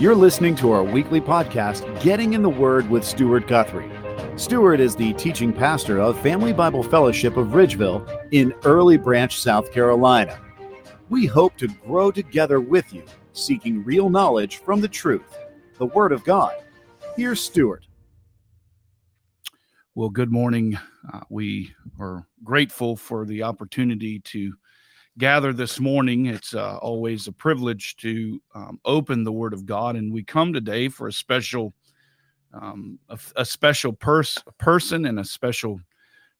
You're listening to our weekly podcast, Getting in the Word with Stuart Guthrie. Stuart is the teaching pastor of Family Bible Fellowship of Ridgeville in Early Branch, South Carolina. We hope to grow together with you, seeking real knowledge from the truth, the Word of God. Here's Stuart. Well, good morning. Uh, we are grateful for the opportunity to gather this morning. It's uh, always a privilege to um, open the Word of God, and we come today for a special, um, a, a, special pers- person and a special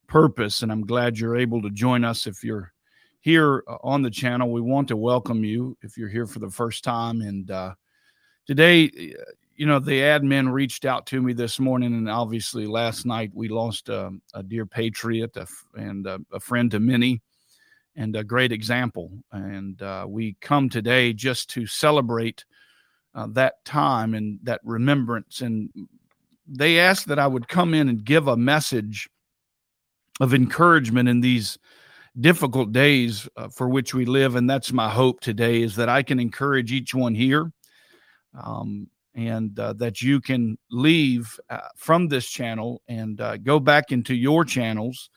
purpose. And I'm glad you're able to join us. If you're here uh, on the channel, we want to welcome you. If you're here for the first time, and uh, today, you know, the admin reached out to me this morning, and obviously last night we lost a, um, a dear patriot and a, a friend to many and a great example. And uh, we come today just to celebrate uh, that time and that remembrance. And they asked that I would come in and give a message of encouragement in these difficult days uh, for which we live. And that's my hope today is that I can encourage each one here. Um, and uh, that you can leave uh, from this channel and uh, go back into your channels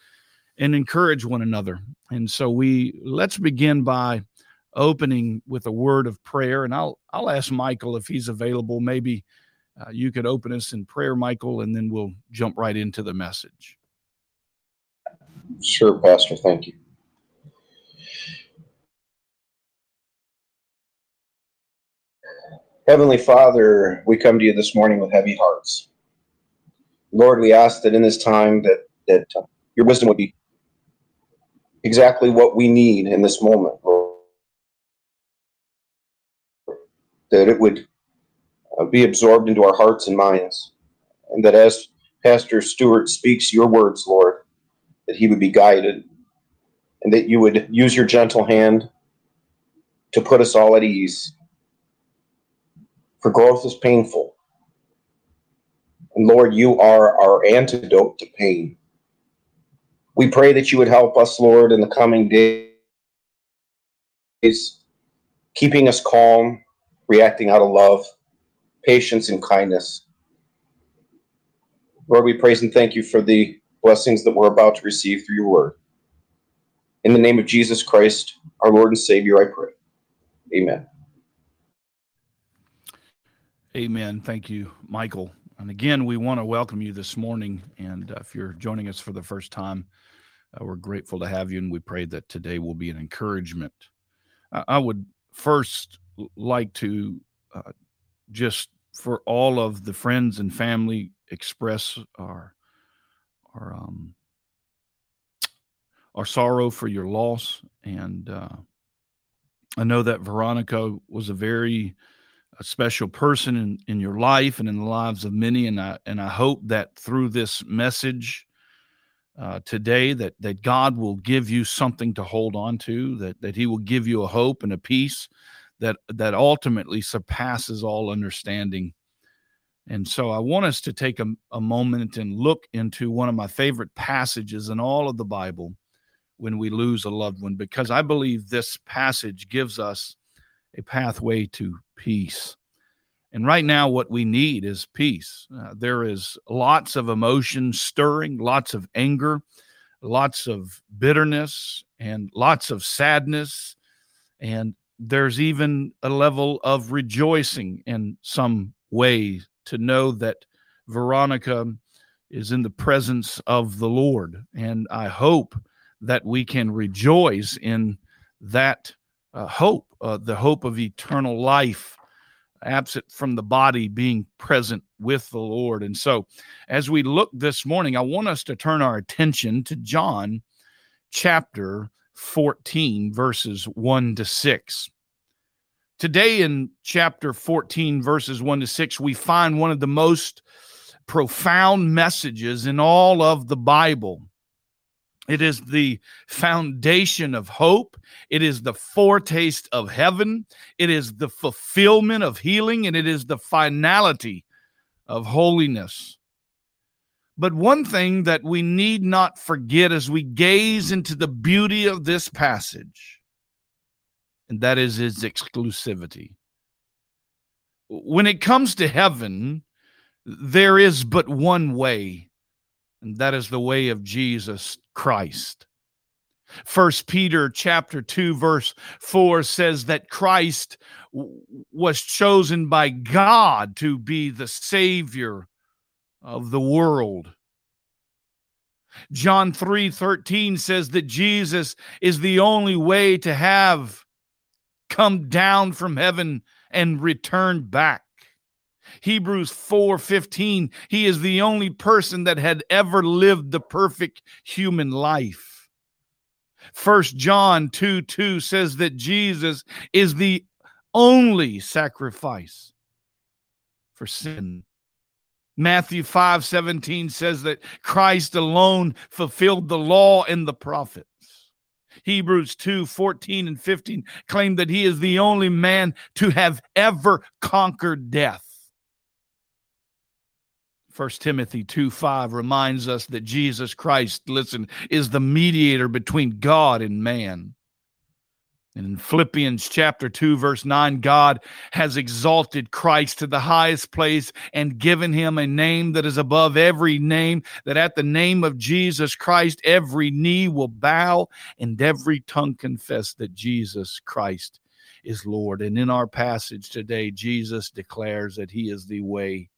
and encourage one another. And so we let's begin by opening with a word of prayer and I'll I'll ask Michael if he's available maybe uh, you could open us in prayer Michael and then we'll jump right into the message. Sure pastor, thank you. Heavenly Father, we come to you this morning with heavy hearts. Lord, we ask that in this time that that uh, your wisdom would be exactly what we need in this moment, Lord. That it would uh, be absorbed into our hearts and minds. And that as Pastor Stuart speaks your words, Lord, that he would be guided and that you would use your gentle hand to put us all at ease. For growth is painful. And Lord, you are our antidote to pain. We pray that you would help us, Lord, in the coming days, keeping us calm, reacting out of love, patience, and kindness. Lord, we praise and thank you for the blessings that we're about to receive through your word. In the name of Jesus Christ, our Lord and Savior, I pray. Amen. Amen. Thank you, Michael. And again, we want to welcome you this morning. And uh, if you're joining us for the first time, uh, we're grateful to have you, and we pray that today will be an encouragement. I, I would first like to uh, just for all of the friends and family express our our um, our sorrow for your loss, and uh, I know that Veronica was a very a special person in, in your life and in the lives of many, and I and I hope that through this message uh, today that that God will give you something to hold on to, that that He will give you a hope and a peace that that ultimately surpasses all understanding. And so I want us to take a, a moment and look into one of my favorite passages in all of the Bible when we lose a loved one, because I believe this passage gives us a pathway to peace. And right now, what we need is peace. Uh, there is lots of emotion stirring, lots of anger, lots of bitterness, and lots of sadness. And there's even a level of rejoicing in some way to know that Veronica is in the presence of the Lord. And I hope that we can rejoice in that uh, hope, uh, the hope of eternal life absent from the body being present with the Lord. And so, as we look this morning, I want us to turn our attention to John chapter 14, verses 1 to 6. Today, in chapter 14, verses 1 to 6, we find one of the most profound messages in all of the Bible. It is the foundation of hope. It is the foretaste of heaven. It is the fulfillment of healing, and it is the finality of holiness. But one thing that we need not forget as we gaze into the beauty of this passage, and that is its exclusivity. when it comes to heaven, there is but one way, and that is the way of Jesus Christ. First Peter chapter 2 verse 4 says that Christ was chosen by God to be the savior of the world. John 3:13 says that Jesus is the only way to have come down from heaven and return back. Hebrews 4:15 he is the only person that had ever lived the perfect human life. First John 2 2 says that Jesus is the only sacrifice for sin. Matthew 5 17 says that Christ alone fulfilled the law and the prophets. Hebrews 2 14 and 15 claim that he is the only man to have ever conquered death. 1 Timothy 2 5 reminds us that Jesus Christ, listen, is the mediator between God and man. And in Philippians chapter 2, verse 9, God has exalted Christ to the highest place and given him a name that is above every name, that at the name of Jesus Christ, every knee will bow and every tongue confess that Jesus Christ is Lord. And in our passage today, Jesus declares that he is the way,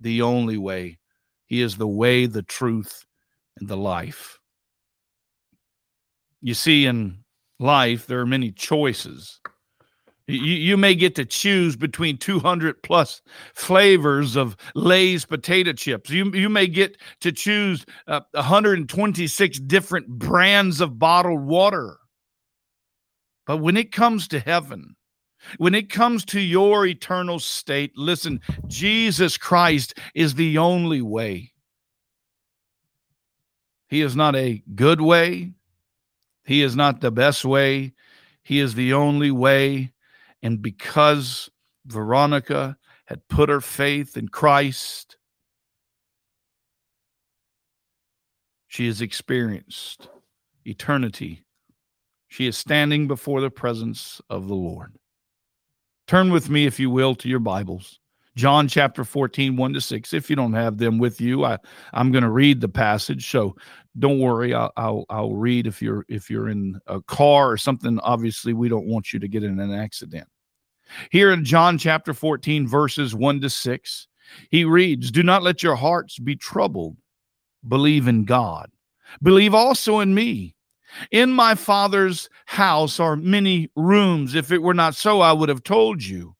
the only way. He is the way, the truth, and the life. You see, in life, there are many choices. You, you may get to choose between 200 plus flavors of Lay's potato chips. You, you may get to choose uh, 126 different brands of bottled water. But when it comes to heaven, when it comes to your eternal state, listen, Jesus Christ is the only way. He is not a good way. He is not the best way, He is the only way. And because Veronica had put her faith in Christ, she has experienced eternity. She is standing before the presence of the Lord. Turn with me, if you will, to your Bibles. John chapter 14, 1 to 6. If you don't have them with you, I, I'm going to read the passage. So don't worry. I'll, I'll, I'll read if you're, if you're in a car or something. Obviously, we don't want you to get in an accident. Here in John chapter 14, verses 1 to 6, he reads, Do not let your hearts be troubled. Believe in God. Believe also in me. In my Father's house are many rooms. If it were not so, I would have told you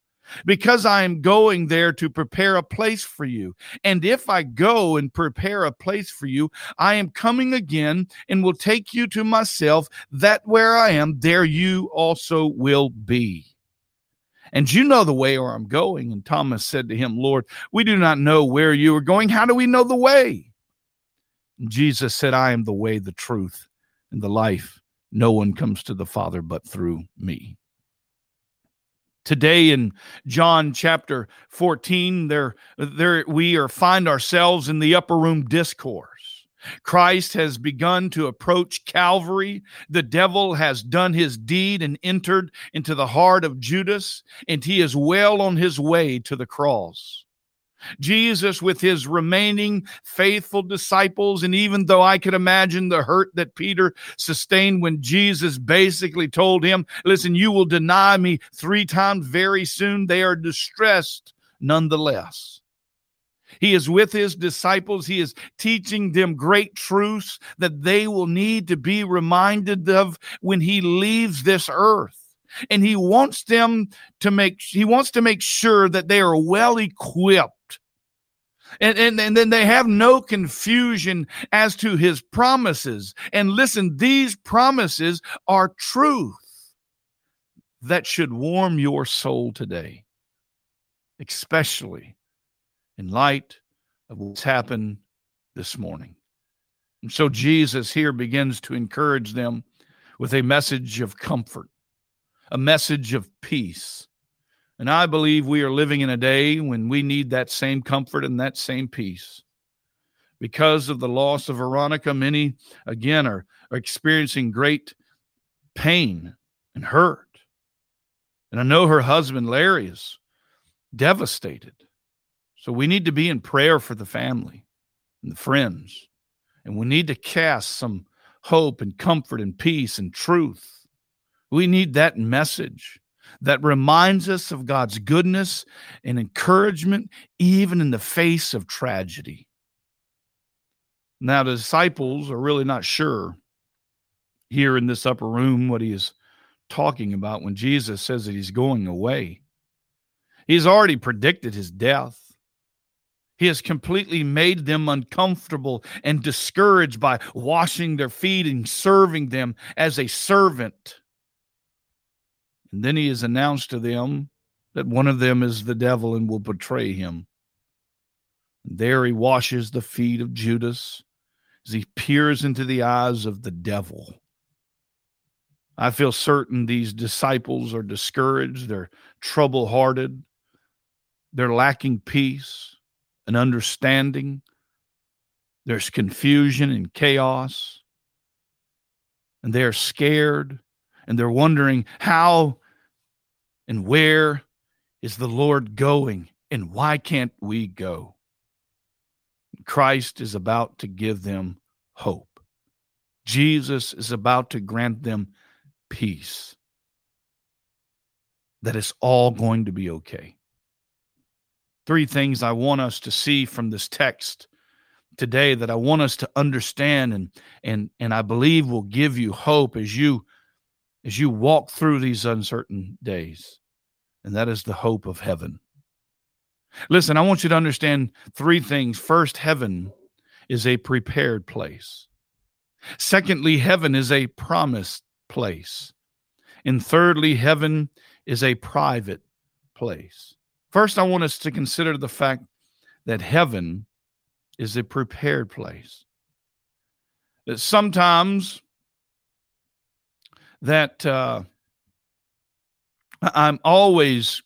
because I am going there to prepare a place for you. And if I go and prepare a place for you, I am coming again and will take you to myself, that where I am, there you also will be. And you know the way where I'm going. And Thomas said to him, Lord, we do not know where you are going. How do we know the way? And Jesus said, I am the way, the truth, and the life. No one comes to the Father but through me. Today in John chapter 14, there, there we are find ourselves in the upper room discourse. Christ has begun to approach Calvary. The devil has done his deed and entered into the heart of Judas, and he is well on his way to the cross. Jesus, with his remaining faithful disciples, and even though I could imagine the hurt that Peter sustained when Jesus basically told him, Listen, you will deny me three times very soon, they are distressed nonetheless. He is with his disciples. He is teaching them great truths that they will need to be reminded of when he leaves this earth and he wants them to make he wants to make sure that they are well equipped and, and, and then they have no confusion as to his promises. And listen, these promises are truth that should warm your soul today, especially in light of what's happened this morning. And so Jesus here begins to encourage them with a message of comfort, a message of peace, and I believe we are living in a day when we need that same comfort and that same peace. Because of the loss of Veronica, many again are, are experiencing great pain and hurt. And I know her husband, Larry, is devastated. So we need to be in prayer for the family and the friends. And we need to cast some hope and comfort and peace and truth. We need that message that reminds us of God's goodness and encouragement, even in the face of tragedy. Now, the disciples are really not sure here in this upper room what he is talking about when Jesus says that he's going away. He's already predicted his death. He has completely made them uncomfortable and discouraged by washing their feet and serving them as a servant. And then he has announced to them that one of them is the devil and will betray him. And there he washes the feet of Judas as he peers into the eyes of the devil. I feel certain these disciples are discouraged, they're trouble hearted, they're lacking peace and understanding. There's confusion and chaos, and they're scared and they're wondering how and where is the Lord going and why can't we go? Christ is about to give them hope. Jesus is about to grant them peace. That it's all going to be okay. Three things I want us to see from this text today that I want us to understand and and and I believe will give you hope as you as you walk through these uncertain days. And that is the hope of heaven. Listen, I want you to understand three things. First, heaven is a prepared place. Secondly, heaven is a promised place. And thirdly, heaven is a private place. First, I want us to consider the fact that heaven is a prepared place. That sometimes that uh, I'm always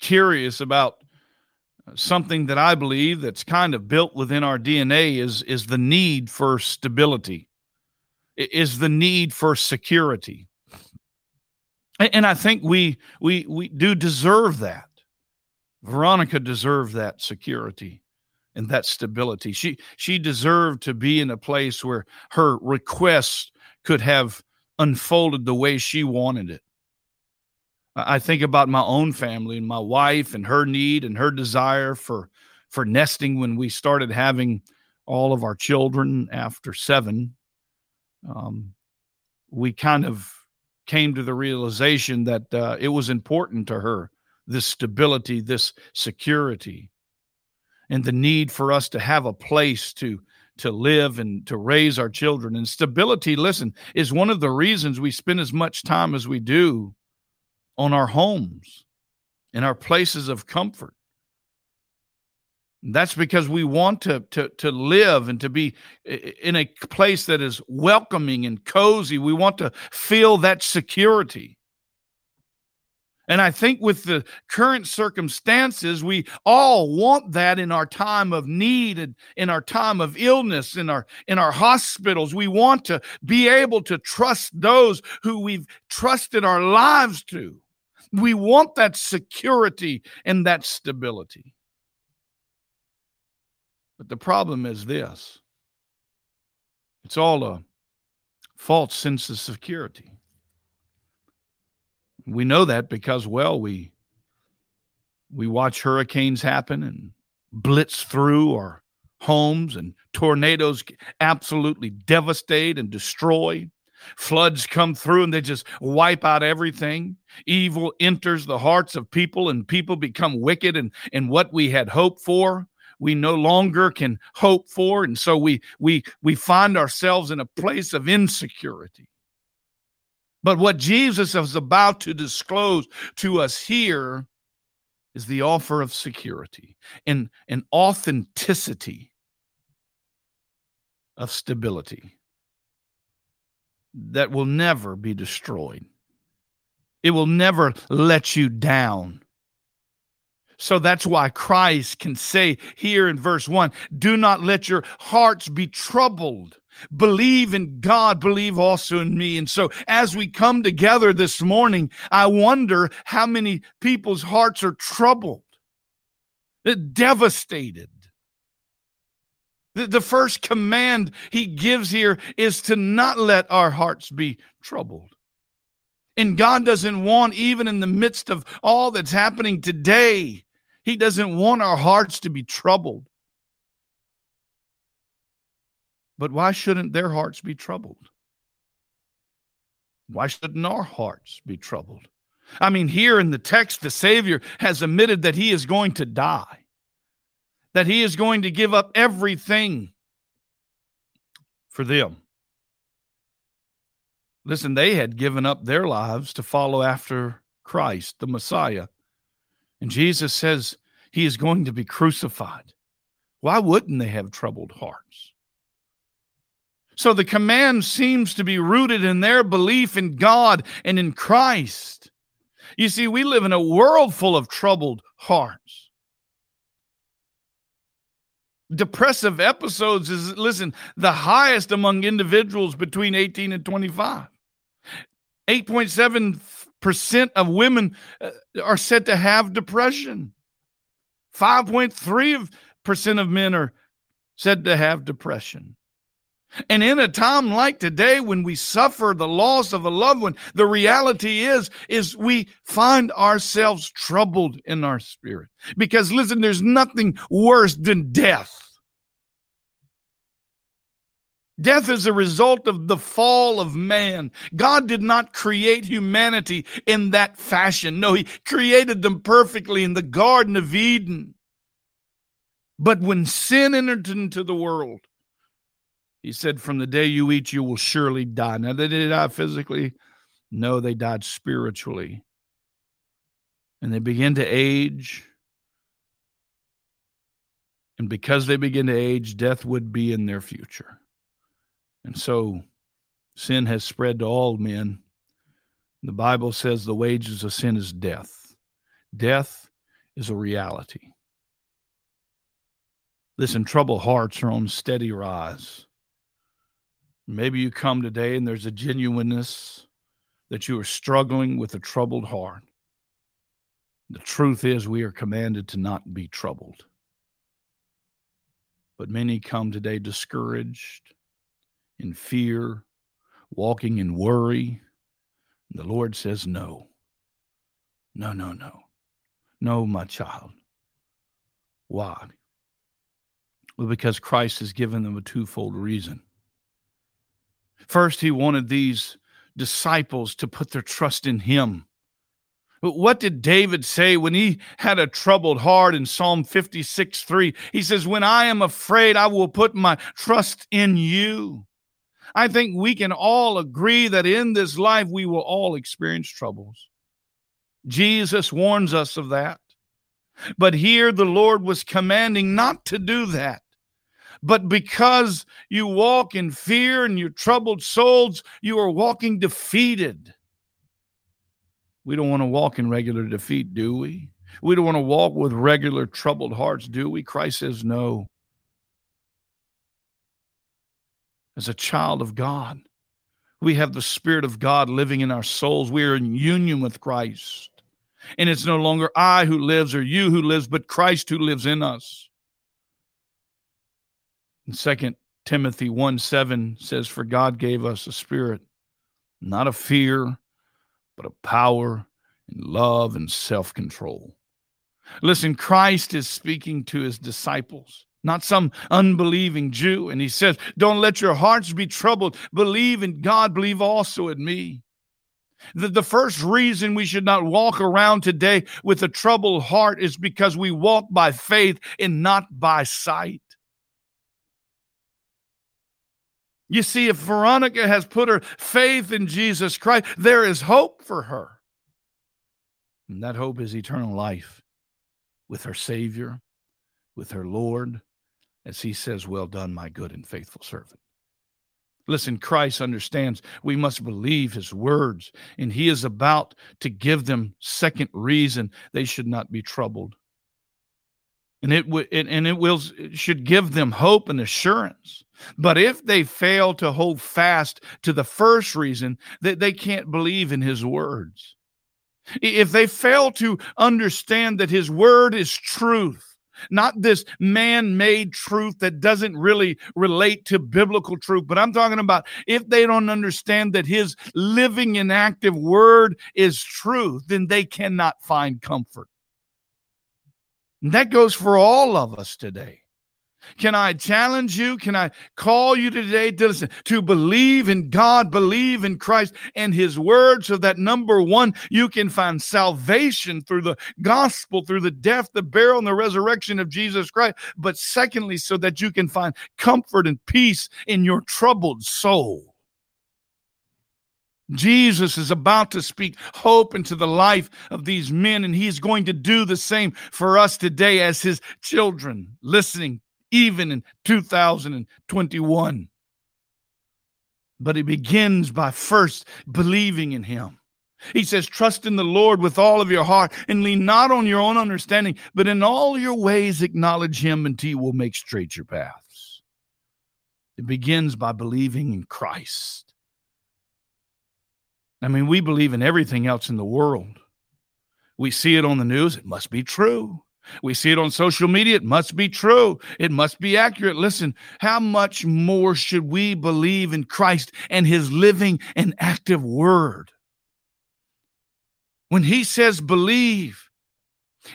curious about something that I believe that's kind of built within our DNA is is the need for stability, is the need for security, and I think we we we do deserve that. Veronica deserved that security and that stability. She she deserved to be in a place where her requests could have unfolded the way she wanted it. I think about my own family and my wife and her need and her desire for for nesting when we started having all of our children after seven. Um, we kind of came to the realization that uh, it was important to her this stability, this security, and the need for us to have a place to to live and to raise our children. And stability, listen, is one of the reasons we spend as much time as we do on our homes and our places of comfort. That's because we want to, to, to live and to be in a place that is welcoming and cozy. We want to feel that security. And I think with the current circumstances, we all want that in our time of need and in our time of illness, in our in our hospitals. We want to be able to trust those who we've trusted our lives to. We want that security and that stability. But the problem is this it's all a false sense of security. We know that because, well, we we watch hurricanes happen and blitz through our homes and tornadoes absolutely devastate and destroy. Floods come through and they just wipe out everything. Evil enters the hearts of people and people become wicked and, and what we had hoped for we no longer can hope for and so we we we find ourselves in a place of insecurity but what Jesus is about to disclose to us here is the offer of security and an authenticity of stability that will never be destroyed. It will never let you down. So that's why Christ can say here in verse 1 do not let your hearts be troubled. Believe in God, believe also in me. And so, as we come together this morning, I wonder how many people's hearts are troubled, devastated. The first command he gives here is to not let our hearts be troubled. And God doesn't want, even in the midst of all that's happening today, He doesn't want our hearts to be troubled. But why shouldn't their hearts be troubled? Why shouldn't our hearts be troubled? I mean, here in the text, the Savior has admitted that He is going to die, that He is going to give up everything for them. Listen, they had given up their lives to follow after Christ, the Messiah. And Jesus says he is going to be crucified. Why wouldn't they have troubled hearts? So the command seems to be rooted in their belief in God and in Christ. You see, we live in a world full of troubled hearts. Depressive episodes is, listen, the highest among individuals between 18 and 25. 8.7% of women uh, are said to have depression. 5.3% of men are said to have depression. And in a time like today when we suffer the loss of a loved one, the reality is is we find ourselves troubled in our spirit. Because listen, there's nothing worse than death. Death is a result of the fall of man. God did not create humanity in that fashion. No, He created them perfectly in the Garden of Eden. But when sin entered into the world, He said, From the day you eat, you will surely die. Now, did they die physically? No, they died spiritually. And they begin to age. And because they begin to age, death would be in their future. And so sin has spread to all men. The Bible says the wages of sin is death. Death is a reality. Listen, troubled hearts are on steady rise. Maybe you come today and there's a genuineness that you are struggling with a troubled heart. The truth is, we are commanded to not be troubled. But many come today discouraged, in fear, walking in worry. The Lord says, No, no, no, no, no, my child. Why? Well, because Christ has given them a twofold reason. First, he wanted these disciples to put their trust in him. What did David say when he had a troubled heart in Psalm 56 3? He says, When I am afraid, I will put my trust in you. I think we can all agree that in this life we will all experience troubles. Jesus warns us of that. But here the Lord was commanding not to do that. But because you walk in fear and your troubled souls, you are walking defeated. We don't want to walk in regular defeat, do we? We don't want to walk with regular troubled hearts, do we? Christ says no. as a child of God. We have the Spirit of God living in our souls. We are in union with Christ. And it's no longer I who lives or you who lives, but Christ who lives in us. In 2 Timothy 1 7 says, For God gave us a spirit, not of fear, but of power and love and self control. Listen, Christ is speaking to his disciples not some unbelieving Jew. And he says, Don't let your hearts be troubled. Believe in God, believe also in me. The, the first reason we should not walk around today with a troubled heart is because we walk by faith and not by sight. You see, if Veronica has put her faith in Jesus Christ, there is hope for her. And that hope is eternal life with her Savior, with her Lord, as he says, Well done, my good and faithful servant. Listen, Christ understands we must believe his words, and he is about to give them second reason they should not be troubled. And it would and it will should give them hope and assurance but if they fail to hold fast to the first reason that they can't believe in his words if they fail to understand that his word is truth not this man made truth that doesn't really relate to biblical truth, but I'm talking about if they don't understand that his living and active word is truth, then they cannot find comfort. And that goes for all of us today. Can I challenge you? Can I call you today to listen, to believe in God, believe in Christ and his word so that number one, you can find salvation through the gospel, through the death, the burial, and the resurrection of Jesus Christ. But secondly, so that you can find comfort and peace in your troubled soul. Jesus is about to speak hope into the life of these men, and he's going to do the same for us today as his children, listening even in 2021. But it begins by first believing in him. He says, Trust in the Lord with all of your heart and lean not on your own understanding, but in all your ways acknowledge him, and he will make straight your paths. It begins by believing in Christ. I mean, we believe in everything else in the world. We see it on the news, it must be true. We see it on social media, it must be true. It must be accurate. Listen, how much more should we believe in Christ and his living and active word? When he says believe,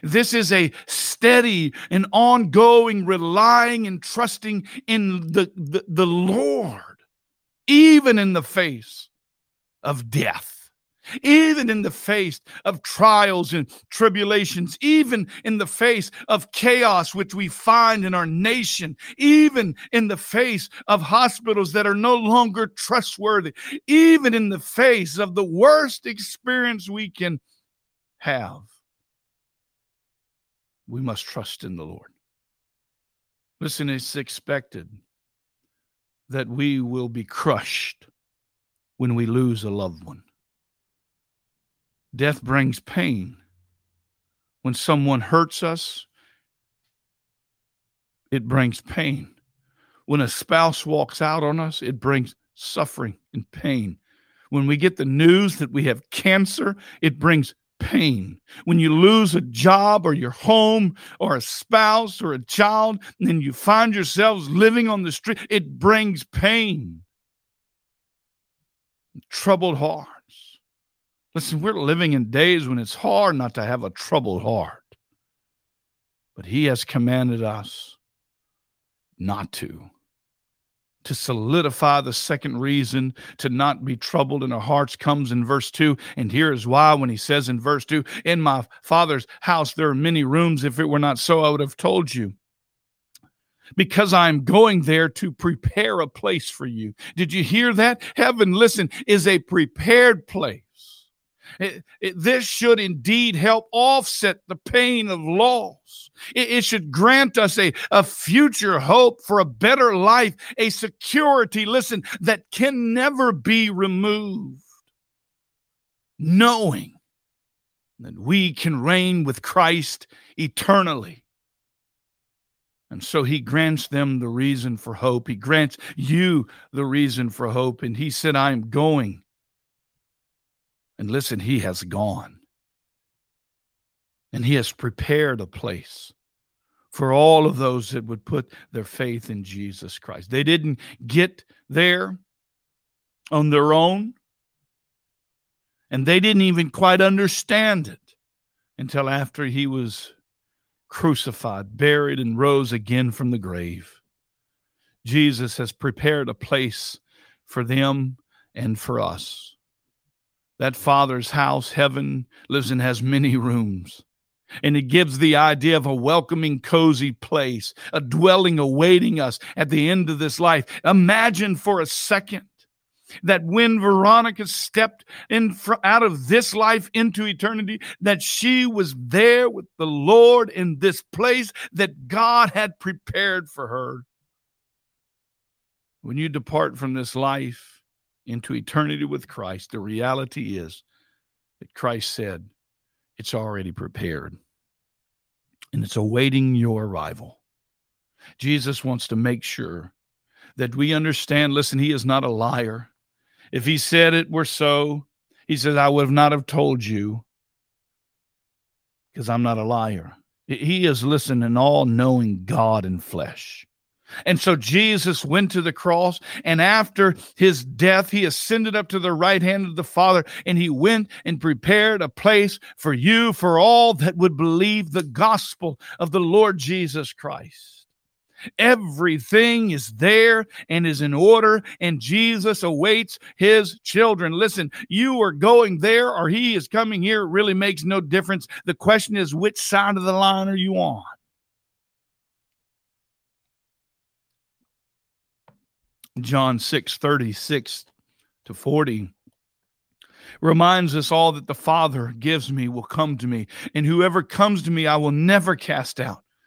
this is a steady and ongoing relying and trusting in the, the, the Lord, even in the face of death, even in the face of trials and tribulations, even in the face of chaos, which we find in our nation, even in the face of hospitals that are no longer trustworthy, even in the face of the worst experience we can have. We must trust in the Lord. Listen, it's expected that we will be crushed when we lose a loved one. Death brings pain. When someone hurts us, it brings pain. When a spouse walks out on us, it brings suffering and pain. When we get the news that we have cancer, it brings pain. When you lose a job or your home or a spouse or a child, and you find yourselves living on the street, it brings pain troubled hearts. Listen, we're living in days when it's hard not to have a troubled heart. But He has commanded us not to. To solidify the second reason to not be troubled in our hearts comes in verse 2. And here is why when he says in verse 2, In my father's house there are many rooms. If it were not so, I would have told you because I'm going there to prepare a place for you. Did you hear that? Heaven, listen, is a prepared place. It, it, this should indeed help offset the pain of loss. It, it should grant us a, a future hope for a better life, a security, listen, that can never be removed. Knowing that we can reign with Christ eternally and so he grants them the reason for hope. He grants you the reason for hope. And he said, I am going. And listen, he has gone. And he has prepared a place for all of those that would put their faith in Jesus Christ. They didn't get there on their own, and they didn't even quite understand it until after he was crucified, buried, and rose again from the grave. Jesus has prepared a place for them and for us. That Father's house, heaven, lives and has many rooms. And it gives the idea of a welcoming, cozy place, a dwelling awaiting us at the end of this life. Imagine for a second that when Veronica stepped in fr- out of this life into eternity, that she was there with the Lord in this place that God had prepared for her. When you depart from this life into eternity with Christ, the reality is that Christ said, It's already prepared. and it's awaiting your arrival. Jesus wants to make sure that we understand listen, he is not a liar. If he said it were so, he says, I would have not have told you because I'm not a liar. He is, listen, an all knowing God in flesh. And so Jesus went to the cross, and after his death, he ascended up to the right hand of the Father, and he went and prepared a place for you, for all that would believe the gospel of the Lord Jesus Christ. Everything is there and is in order, and Jesus awaits his children. Listen, you are going there or he is coming here. It really makes no difference. The question is, which side of the line are you on? John 6 36 to 40 reminds us all that the Father gives me will come to me, and whoever comes to me I will never cast out.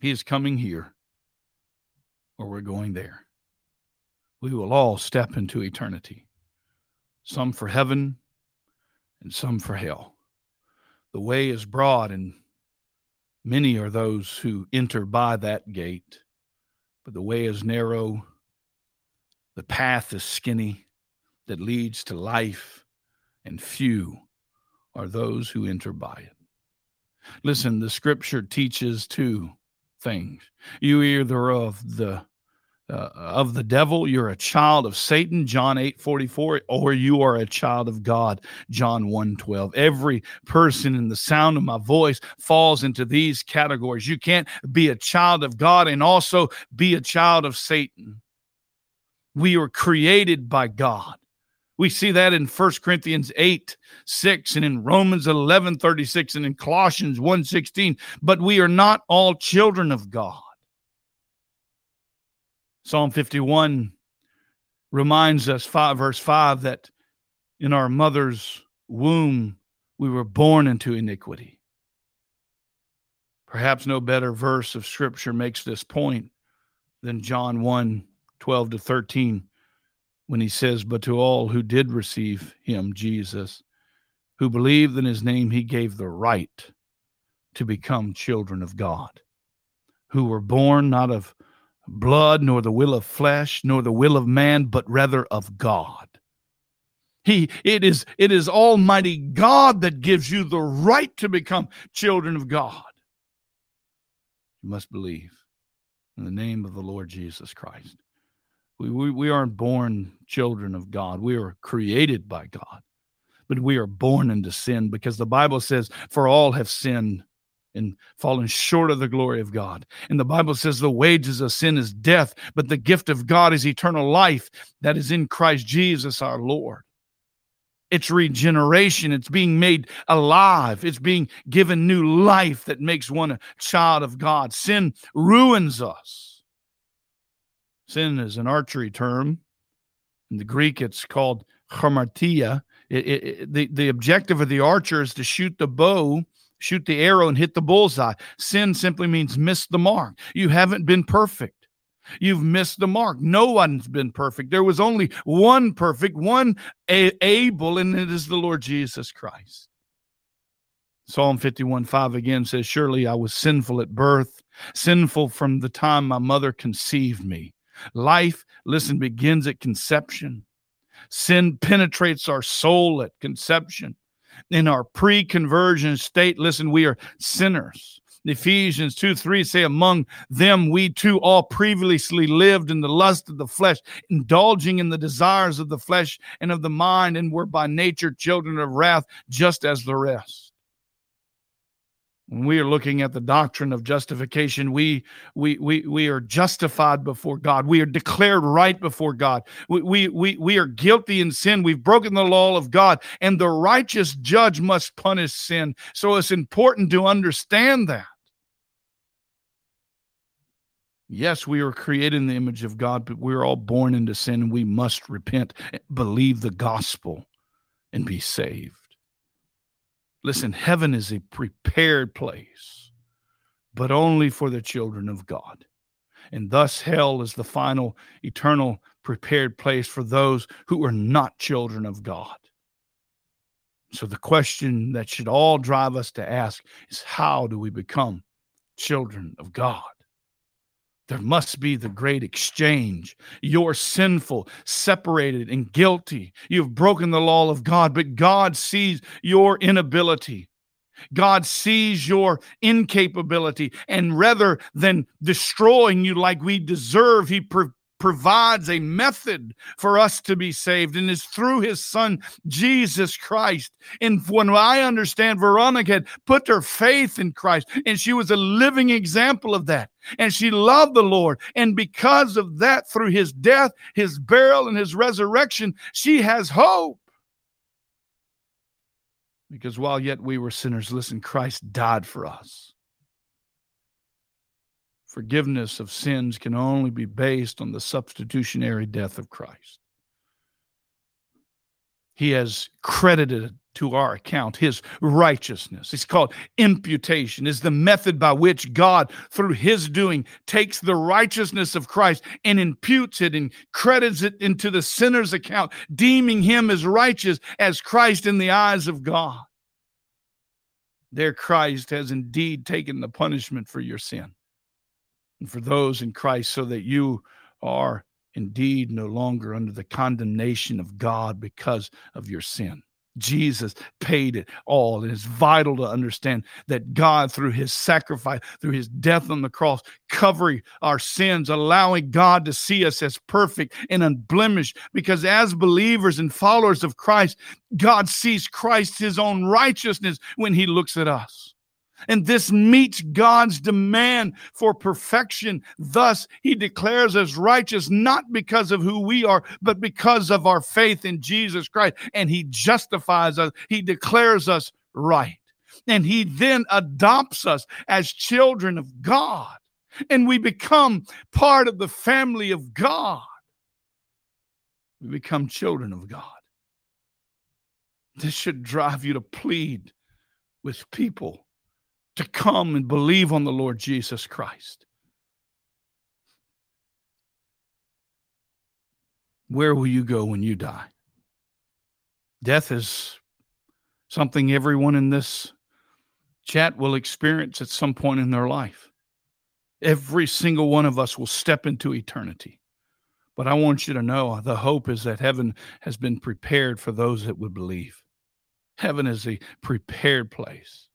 He is coming here, or we're going there. We will all step into eternity, some for heaven and some for hell. The way is broad, and many are those who enter by that gate, but the way is narrow, the path is skinny that leads to life, and few are those who enter by it. Listen, the scripture teaches too things. You either of the uh, of the devil, you're a child of Satan, John 8 44, or you are a child of God, John 1 12. Every person in the sound of my voice falls into these categories. You can't be a child of God and also be a child of Satan. We were created by God. We see that in 1 Corinthians 8, 6, and in Romans 11, 36, and in Colossians 1, 16. But we are not all children of God. Psalm 51 reminds us, 5, verse 5, that in our mother's womb we were born into iniquity. Perhaps no better verse of Scripture makes this point than John 1, 12 to 13 when he says, But to all who did receive him, Jesus, who believed in his name, he gave the right to become children of God, who were born not of blood, nor the will of flesh, nor the will of man, but rather of God. He it is it is Almighty God that gives you the right to become children of God. You must believe in the name of the Lord Jesus Christ. We, we, we aren't born children of God. We are created by God, but we are born into sin because the Bible says, For all have sinned and fallen short of the glory of God. And the Bible says the wages of sin is death, but the gift of God is eternal life that is in Christ Jesus our Lord. It's regeneration. It's being made alive. It's being given new life that makes one a child of God. Sin ruins us. Sin is an archery term. In the Greek, it's called hamartia. The, the objective of the archer is to shoot the bow, shoot the arrow, and hit the bullseye. Sin simply means miss the mark. You haven't been perfect. You've missed the mark. No one's been perfect. There was only one perfect, one able, and it is the Lord Jesus Christ. Psalm 51 5 again says, Surely I was sinful at birth, sinful from the time my mother conceived me. Life, listen, begins at conception. Sin penetrates our soul at conception. In our pre conversion state, listen, we are sinners. Ephesians 2 3 say, Among them we too all previously lived in the lust of the flesh, indulging in the desires of the flesh and of the mind, and were by nature children of wrath, just as the rest when we are looking at the doctrine of justification we we we, we are justified before god. We are declared right before god. We, we we we are guilty in sin. We've broken the law of god and the righteous judge must punish sin. So it's important to understand that. Yes, we are created in the image of God, but we're all born into sin and we must repent, believe the gospel, and be saved. Listen, heaven is a prepared place, but only for the children of God. And thus, hell is the final, eternal, prepared place for those who are not children of God. So, the question that should all drive us to ask is how do we become children of God? There must be the great exchange. You're sinful, separated, and guilty. You've broken the law of God, but God sees your inability. God sees your incapability. And rather than destroying you like we deserve, He pre- provides a method for us to be saved, and is through his son, Jesus Christ. And when I understand Veronica had put her faith in Christ, and she was a living example of that, and she loved the Lord. And because of that, through his death, his burial, and his resurrection, she has hope. Because while yet we were sinners, listen, Christ died for us. Forgiveness of sins can only be based on the substitutionary death of Christ. He has credited to our account his righteousness. It's called imputation, is the method by which God, through his doing, takes the righteousness of Christ and imputes it and credits it into the sinner's account, deeming him as righteous as Christ in the eyes of God. There, Christ has indeed taken the punishment for your sin and for those in Christ, so that you are indeed no longer under the condemnation of God because of your sin. Jesus paid it all. It is vital to understand that God, through his sacrifice, through his death on the cross, covering our sins, allowing God to see us as perfect and unblemished. Because as believers and followers of Christ, God sees Christ, his own righteousness, when he looks at us. And this meets God's demand for perfection. Thus, he declares us righteous not because of who we are, but because of our faith in Jesus Christ. And he justifies us, he declares us right. And he then adopts us as children of God. And we become part of the family of God. We become children of God. This should drive you to plead with people to come and believe on the Lord Jesus Christ. Where will you go when you die? Death is something everyone in this chat will experience at some point in their life. Every single one of us will step into eternity. But I want you to know uh, the hope is that heaven has been prepared for those that would believe. Heaven is a prepared place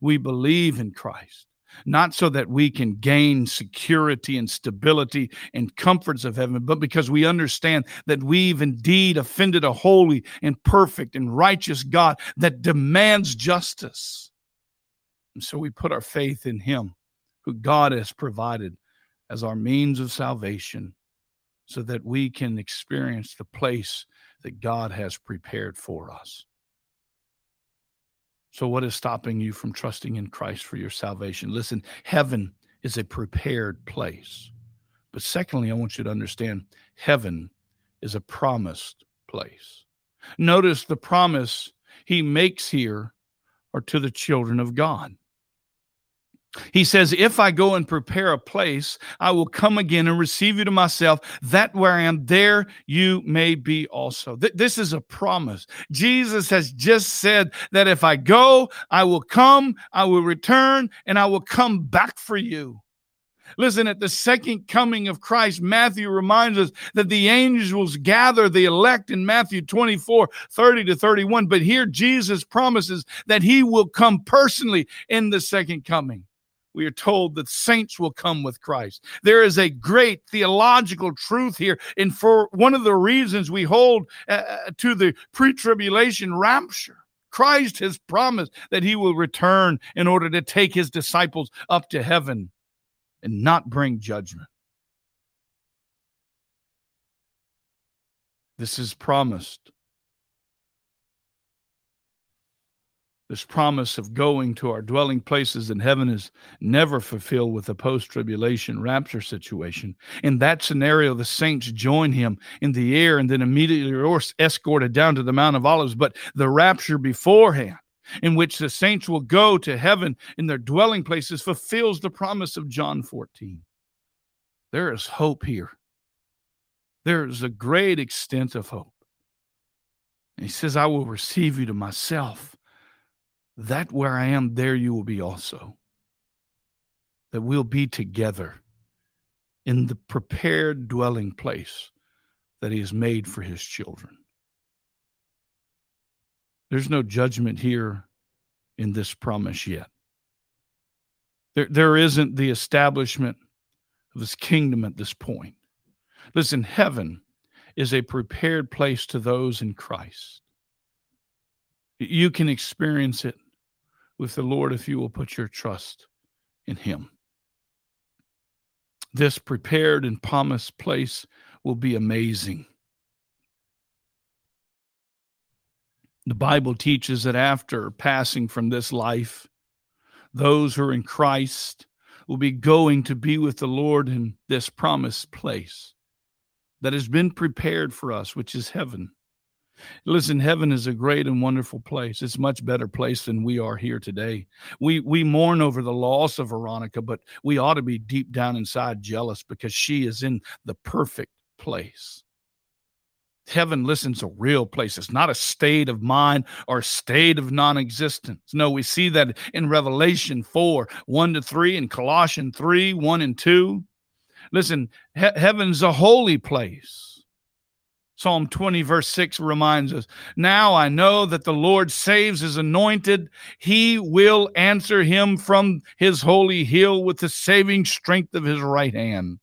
we believe in Christ, not so that we can gain security and stability and comforts of heaven, but because we understand that we've indeed offended a holy and perfect and righteous God that demands justice. And so we put our faith in Him, who God has provided as our means of salvation, so that we can experience the place that God has prepared for us. So, what is stopping you from trusting in Christ for your salvation? Listen, heaven is a prepared place. But secondly, I want you to understand heaven is a promised place. Notice the promise he makes here are to the children of God. He says, If I go and prepare a place, I will come again and receive you to myself, that where I am, there you may be also. Th- this is a promise. Jesus has just said that if I go, I will come, I will return, and I will come back for you. Listen, at the second coming of Christ, Matthew reminds us that the angels gather the elect in Matthew 24 30 to 31. But here Jesus promises that he will come personally in the second coming we are told that saints will come with Christ. There is a great theological truth here. And for one of the reasons we hold uh, uh to the pre tribulation rapture, Christ has promised that he will return in order to take his disciples up to heaven and not bring judgment. This is promised. This promise of going to our dwelling places in heaven is never fulfilled with a post tribulation rapture situation. In that scenario, the saints join him in the air and then immediately are escorted down to the Mount of Olives. But the rapture beforehand, in which the saints will go to heaven in their dwelling places, fulfills the promise of John 14. There is hope here. There is a great extent of hope. And he says, I will receive you to myself that where I am, there you will be also. That we'll be together in the prepared dwelling place that He has made for His children. There's no judgment here in this promise yet. There, there isn't the establishment of His kingdom at this point. Listen, heaven is a prepared place to those in Christ. You can experience it with the Lord if you will put your trust in Him. This prepared and promised place will be amazing. The Bible teaches that after passing from this life, those who are in Christ will be going to be with the Lord in this promised place that has been prepared for us, which is heaven. Listen, heaven is a great and wonderful place. It's much better place than we are here today. We we mourn over the loss of Veronica, but we ought to be deep down inside jealous because she is in the perfect place. Heaven, listens a real place. It's not a state of mind or state of non existence. No, we see that in Revelation 4 1 to 3 and Colossians 3 1 and 2. Listen, he- heaven's a holy place. Psalm 20, verse 6 reminds us Now I know that the Lord saves his anointed. He will answer him from his holy hill with the saving strength of his right hand.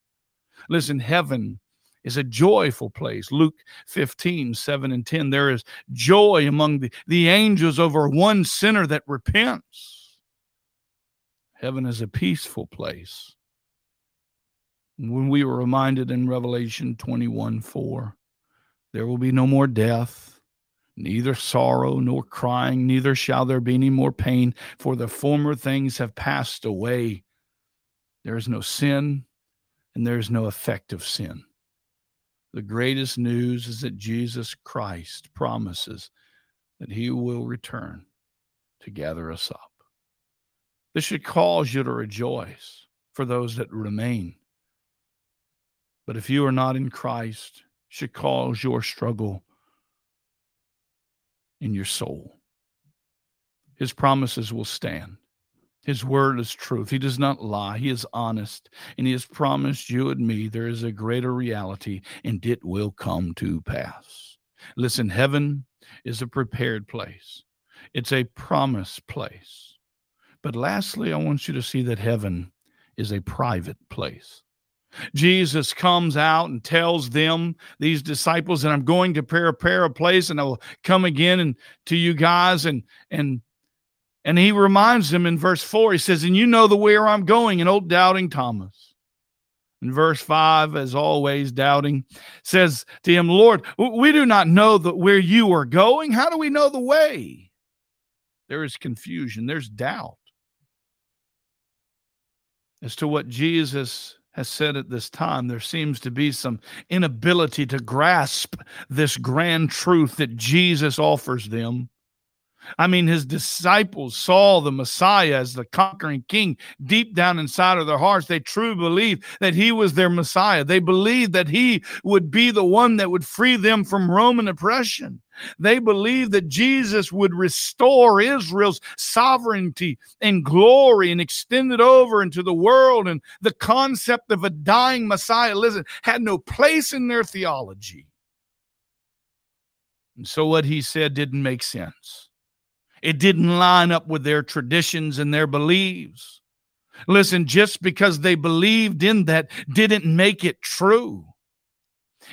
Listen, heaven is a joyful place. Luke 15, 7 and 10. There is joy among the, the angels over one sinner that repents. Heaven is a peaceful place. When we were reminded in Revelation 21, 4 there will be no more death, neither sorrow nor crying, neither shall there be any more pain, for the former things have passed away. There is no sin, and there is no effect of sin. The greatest news is that Jesus Christ promises that he will return to gather us up. This should cause you to rejoice for those that remain. But if you are not in Christ, should cause your struggle in your soul. His promises will stand. His word is truth. He does not lie. He is honest. And he has promised you and me there is a greater reality, and it will come to pass. Listen, heaven is a prepared place, it's a promised place. But lastly, I want you to see that heaven is a private place. Jesus comes out and tells them, these disciples, that I'm going to prepare a place and I will come again and to you guys. And and and he reminds them in verse 4, he says, And you know the where I'm going, and old doubting Thomas. In verse 5, as always, doubting says to him, Lord, we do not know the, where you are going. How do we know the way? There is confusion, there's doubt as to what Jesus has said at this time, there seems to be some inability to grasp this grand truth that Jesus offers them. I mean, his disciples saw the Messiah as the conquering king deep down inside of their hearts. They truly believed that he was their Messiah. They believed that he would be the one that would free them from Roman oppression. They believed that Jesus would restore Israel's sovereignty and glory and extend it over into the world. And the concept of a dying Messiah, listen, had no place in their theology. And so what he said didn't make sense. It didn't line up with their traditions and their beliefs. Listen, just because they believed in that didn't make it true.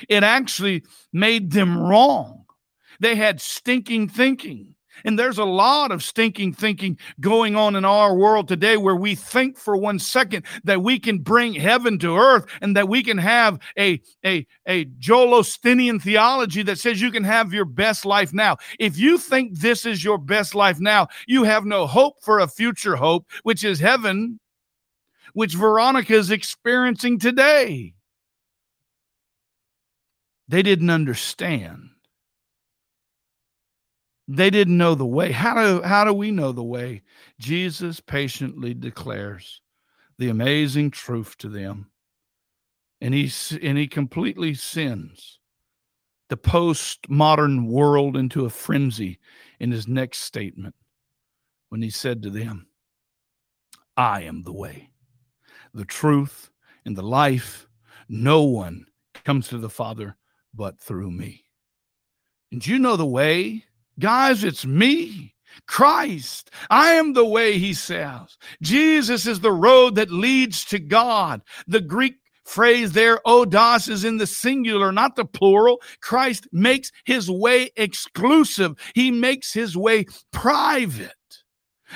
It actually made them wrong. They had stinking thinking. And there's a lot of stinking thinking going on in our world today where we think for one second that we can bring heaven to earth and that we can have a, a, a Joel Osteenian theology that says you can have your best life now. If you think this is your best life now, you have no hope for a future hope, which is heaven, which Veronica is experiencing today. They didn't understand they didn't know the way. How do, how do we know the way? Jesus patiently declares the amazing truth to them. And he, and he completely sends the postmodern world into a frenzy in his next statement when he said to them, I am the way, the truth, and the life. No one comes to the Father but through me. And you know the way Guys, it's me. Christ. I am the way, he says. Jesus is the road that leads to God. The Greek phrase there, odos, is in the singular, not the plural. Christ makes his way exclusive, he makes his way private.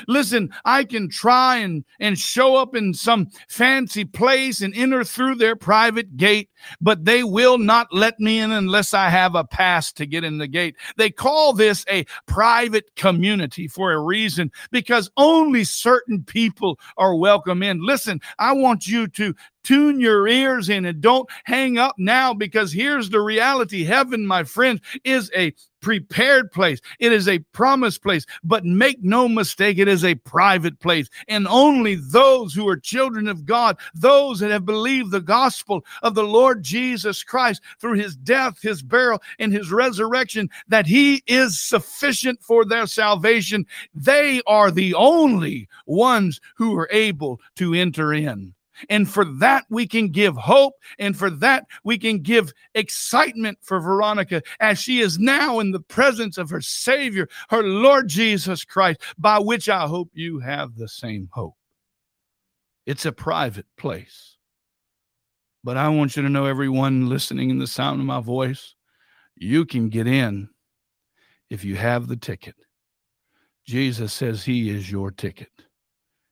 Listen, I can try and, and show up in some fancy place and enter through their private gate, but they will not let me in unless I have a pass to get in the gate. They call this a private community for a reason because only certain people are welcome in. Listen, I want you to tune your ears in and don't hang up now because here's the reality heaven my friends is a prepared place. It is a promised place but make no mistake it is a private place. And only those who are children of god those that have believed the gospel of the lord jesus christ through his death his burial and his resurrection that he is sufficient for their salvation. They are the only ones who are able to enter in and for that, we can give hope. And for that, we can give excitement for Veronica as she is now in the presence of her Savior, her Lord Jesus Christ, by which I hope you have the same hope. It's a private place. But I want you to know, everyone listening in the sound of my voice, you can get in if you have the ticket. Jesus says he is your ticket.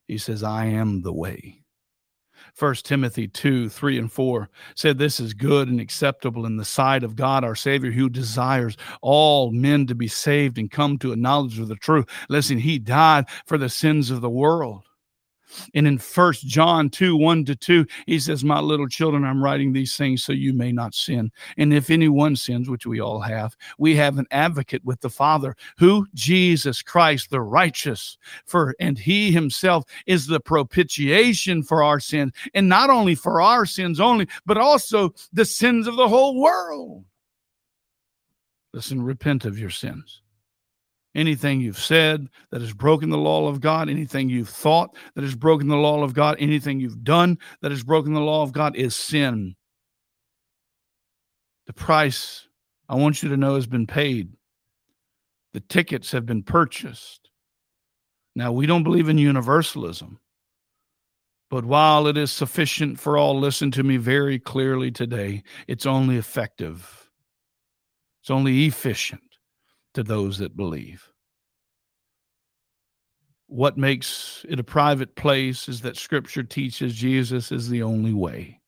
He says, I am the way. First Timothy 2, 3 and 4 said, This is good and acceptable in the sight of God our Savior, who desires all men to be saved and come to a knowledge of the truth. Listen, he died for the sins of the world. And in First John 2 1 to 2, he says, My little children, I'm writing these things so you may not sin. And if anyone sins, which we all have, we have an advocate with the Father, who Jesus Christ, the righteous, for and he himself is the propitiation for our sins, and not only for our sins only, but also the sins of the whole world. Listen, repent of your sins anything you've said that has broken the law of God, anything you've thought that has broken the law of God, anything you've done that has broken the law of God is sin. The price I want you to know has been paid. The tickets have been purchased. Now, we don't believe in universalism. But while it is sufficient for all, listen to me very clearly today, it's only effective. It's only efficient to those that believe. What makes it a private place is that scripture teaches Jesus is the only way.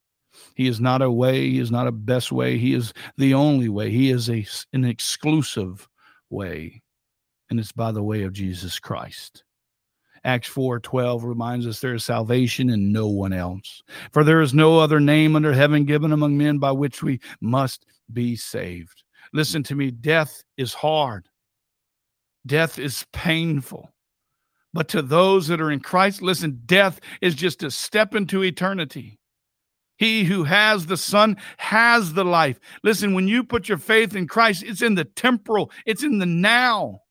He is not a way, he is not a best way, he is the only way. He is a, an exclusive way, and it's by the way of Jesus Christ. Acts 4:12 reminds us there is salvation in no one else. For there is no other name under heaven given among men by which we must be saved. Listen to me, death is hard. Death is painful. But to those that are in Christ, listen, death is just a step into eternity. He who has the Son has the life. Listen, when you put your faith in Christ, it's in the temporal, it's in the now.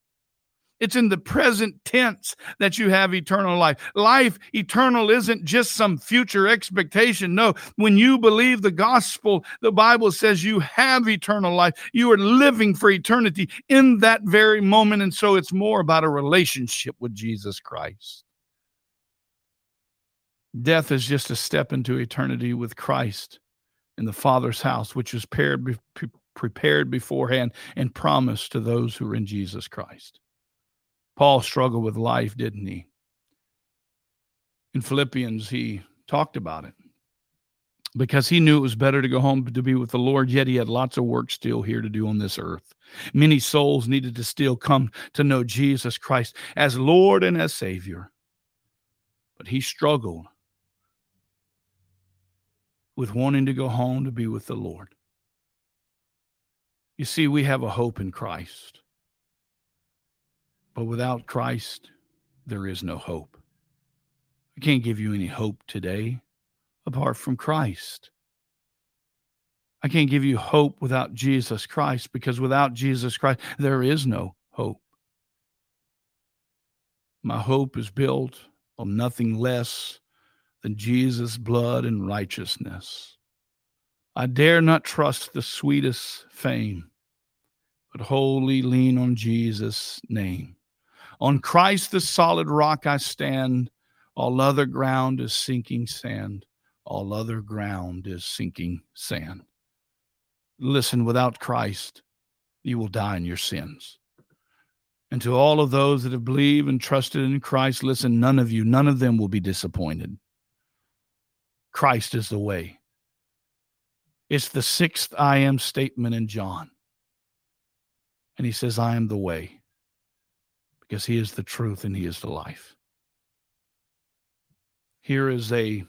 It's in the present tense that you have eternal life. Life eternal isn't just some future expectation. No, when you believe the gospel, the Bible says you have eternal life. You are living for eternity in that very moment. And so it's more about a relationship with Jesus Christ. Death is just a step into eternity with Christ in the Father's house, which was prepared, prepared beforehand and promised to those who are in Jesus Christ. Paul struggled with life, didn't he? In Philippians, he talked about it because he knew it was better to go home to be with the Lord, yet he had lots of work still here to do on this earth. Many souls needed to still come to know Jesus Christ as Lord and as Savior. But he struggled with wanting to go home to be with the Lord. You see, we have a hope in Christ. But without Christ, there is no hope. I can't give you any hope today apart from Christ. I can't give you hope without Jesus Christ because without Jesus Christ, there is no hope. My hope is built on nothing less than Jesus' blood and righteousness. I dare not trust the sweetest fame, but wholly lean on Jesus' name. On Christ, the solid rock, I stand. All other ground is sinking sand. All other ground is sinking sand. Listen, without Christ, you will die in your sins. And to all of those that have believed and trusted in Christ, listen, none of you, none of them will be disappointed. Christ is the way. It's the sixth I am statement in John. And he says, I am the way because he is the truth and he is the life. Here is a,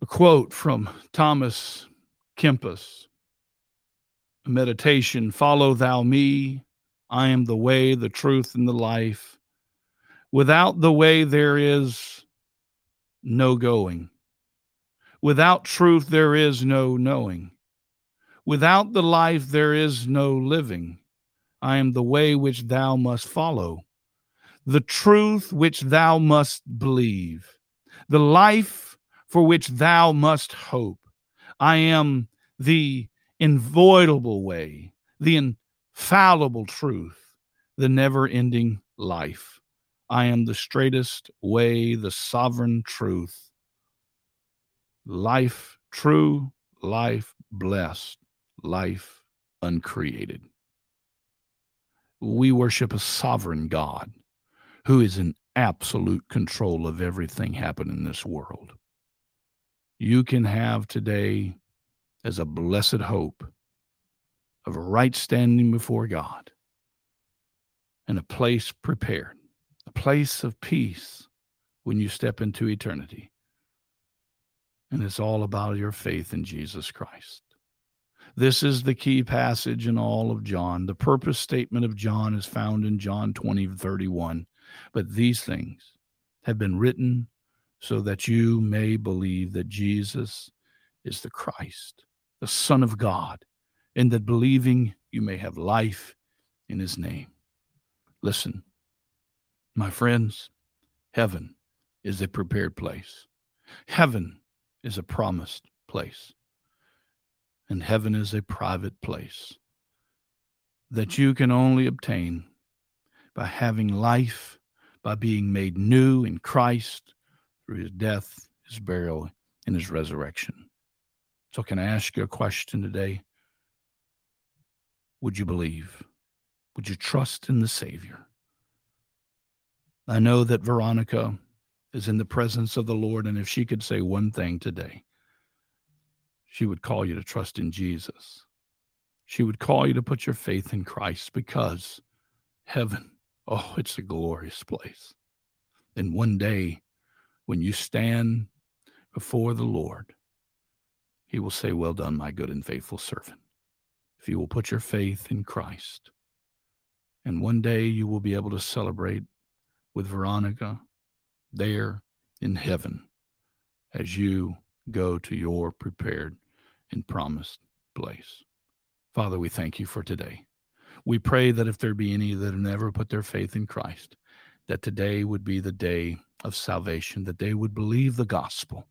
a quote from Thomas Kempis, a meditation Follow thou me. I am the way, the truth, and the life. Without the way, there is no going. Without truth, there is no knowing. Without the life, there is no living. I am the way which thou must follow, the truth which thou must believe, the life for which thou must hope. I am the inviolable way, the infallible truth, the never ending life. I am the straightest way, the sovereign truth. Life true, life blessed, life uncreated. We worship a sovereign God who is in absolute control of everything happening in this world. You can have today as a blessed hope of a right standing before God and a place prepared a place of peace when you step into eternity. And it's all about your faith in Jesus Christ. This is the key passage in all of John. The purpose statement of John is found in John 20, 31. But these things have been written so that you may believe that Jesus is the Christ, the Son of God, and that believing you may have life in his name. Listen, my friends, heaven is a prepared place. Heaven is a promised place. And heaven is a private place that you can only obtain by having life, by being made new in Christ through his death, his burial, and his resurrection. So, can I ask you a question today? Would you believe? Would you trust in the Savior? I know that Veronica is in the presence of the Lord, and if she could say one thing today, she would call you to trust in Jesus. She would call you to put your faith in Christ because heaven, oh, it's a glorious place. And one day, when you stand before the Lord, he will say, Well done, my good and faithful servant. If you will put your faith in Christ. And one day you will be able to celebrate with Veronica there in heaven as you go to your prepared and promised place. Father, we thank you for today. We pray that if there be any that have never put their faith in Christ, that today would be the day of salvation, that they would believe the gospel,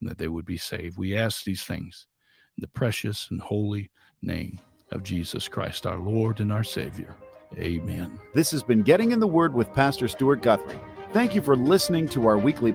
and that they would be saved. We ask these things in the precious and holy name of Jesus Christ, our Lord and our Savior. Amen. This has been Getting in the Word with Pastor Stuart Guthrie. Thank you for listening to our weekly